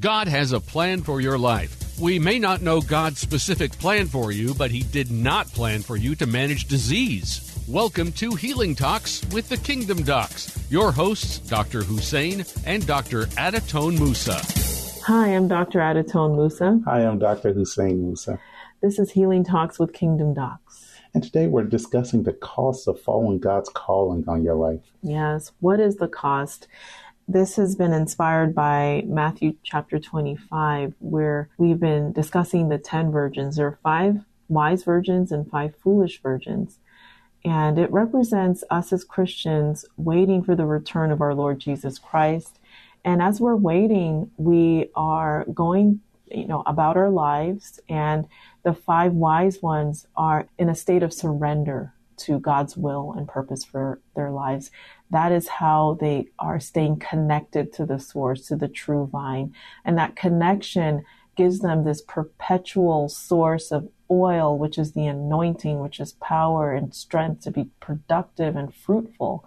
God has a plan for your life. We may not know God's specific plan for you, but He did not plan for you to manage disease. Welcome to Healing Talks with the Kingdom Docs. Your hosts, Dr. Hussein and Dr. Adatone Musa. Hi, I'm Dr. Adatone Musa. Hi, I'm Dr. Hussein Musa. This is Healing Talks with Kingdom Docs. And today we're discussing the cost of following God's calling on your life. Yes, what is the cost? This has been inspired by Matthew chapter 25, where we've been discussing the 10 virgins. There are five wise virgins and five foolish virgins. And it represents us as Christians waiting for the return of our Lord Jesus Christ. And as we're waiting, we are going, you know, about our lives. And the five wise ones are in a state of surrender to God's will and purpose for their lives. That is how they are staying connected to the source, to the true vine. And that connection gives them this perpetual source of oil, which is the anointing, which is power and strength to be productive and fruitful.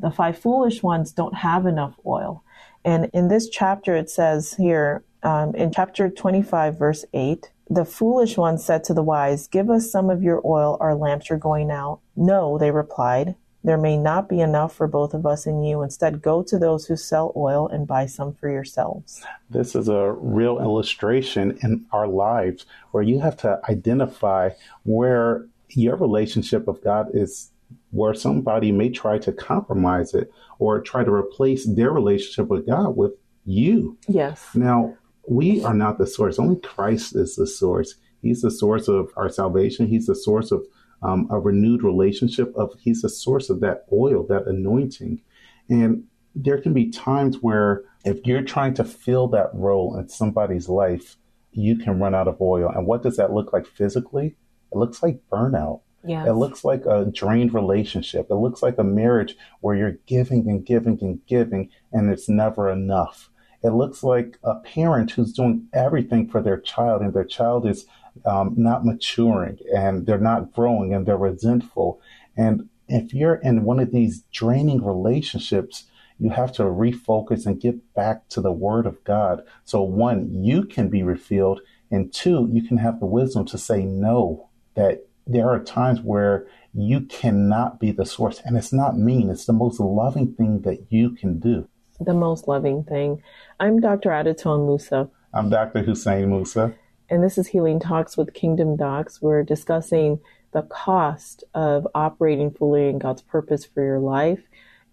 The five foolish ones don't have enough oil. And in this chapter, it says here, um, in chapter 25, verse 8, the foolish one said to the wise, Give us some of your oil, our lamps are going out. No, they replied, there may not be enough for both of us and you. Instead, go to those who sell oil and buy some for yourselves. This is a real illustration in our lives where you have to identify where your relationship with God is where somebody may try to compromise it or try to replace their relationship with God with you. Yes. Now, we are not the source. Only Christ is the source. He's the source of our salvation. He's the source of um, a renewed relationship of he's the source of that oil, that anointing. And there can be times where if you're trying to fill that role in somebody's life, you can run out of oil. And what does that look like physically? It looks like burnout. Yes. It looks like a drained relationship. It looks like a marriage where you're giving and giving and giving and it's never enough. It looks like a parent who's doing everything for their child and their child is um, not maturing and they're not growing and they're resentful. And if you're in one of these draining relationships, you have to refocus and get back to the Word of God. So, one, you can be refilled, and two, you can have the wisdom to say no, that there are times where you cannot be the source. And it's not mean, it's the most loving thing that you can do. The most loving thing. I'm Dr. Adatone Musa. I'm Dr. Hussein Musa and this is Healing Talks with Kingdom Docs. We're discussing the cost of operating fully in God's purpose for your life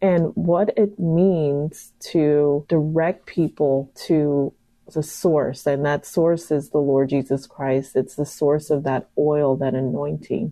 and what it means to direct people to the source. And that source is the Lord Jesus Christ. It's the source of that oil, that anointing.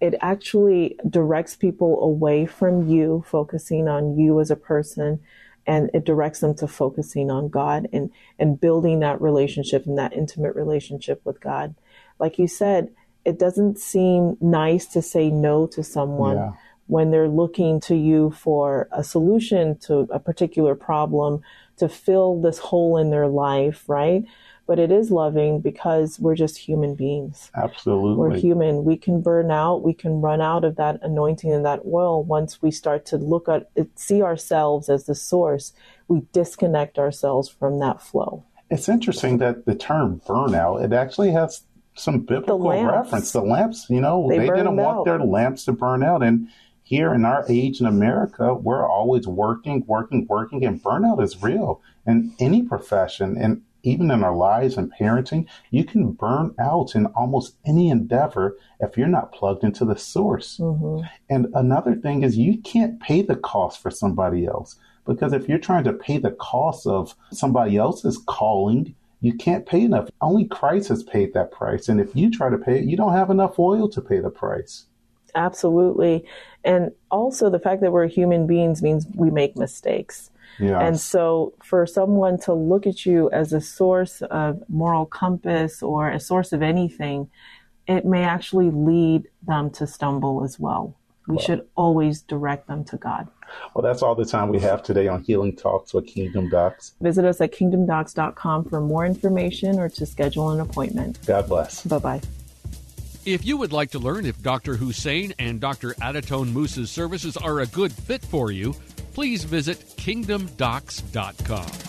It actually directs people away from you, focusing on you as a person, and it directs them to focusing on God and and building that relationship and that intimate relationship with God. Like you said, it doesn't seem nice to say no to someone yeah. when they're looking to you for a solution to a particular problem to fill this hole in their life, right? But it is loving because we're just human beings. Absolutely. We're human. We can burn out. We can run out of that anointing and that oil once we start to look at it, see ourselves as the source. We disconnect ourselves from that flow. It's interesting that the term burnout, it actually has some biblical reference. The lamps, you know, they, they didn't want their lamps to burn out. And here in our age in America, we're always working, working, working, and burnout is real in any profession. And even in our lives and parenting, you can burn out in almost any endeavor if you're not plugged into the source. Mm-hmm. And another thing is you can't pay the cost for somebody else because if you're trying to pay the cost of somebody else's calling, you can't pay enough. Only Christ has paid that price. And if you try to pay it, you don't have enough oil to pay the price. Absolutely. And also, the fact that we're human beings means we make mistakes. Yes. And so, for someone to look at you as a source of moral compass or a source of anything, it may actually lead them to stumble as well. We should always direct them to God. Well, that's all the time we have today on Healing Talks with Kingdom Docs. Visit us at kingdomdocs.com for more information or to schedule an appointment. God bless. Bye bye. If you would like to learn if Dr. Hussein and Dr. Adatone Musa's services are a good fit for you, please visit kingdomdocs.com.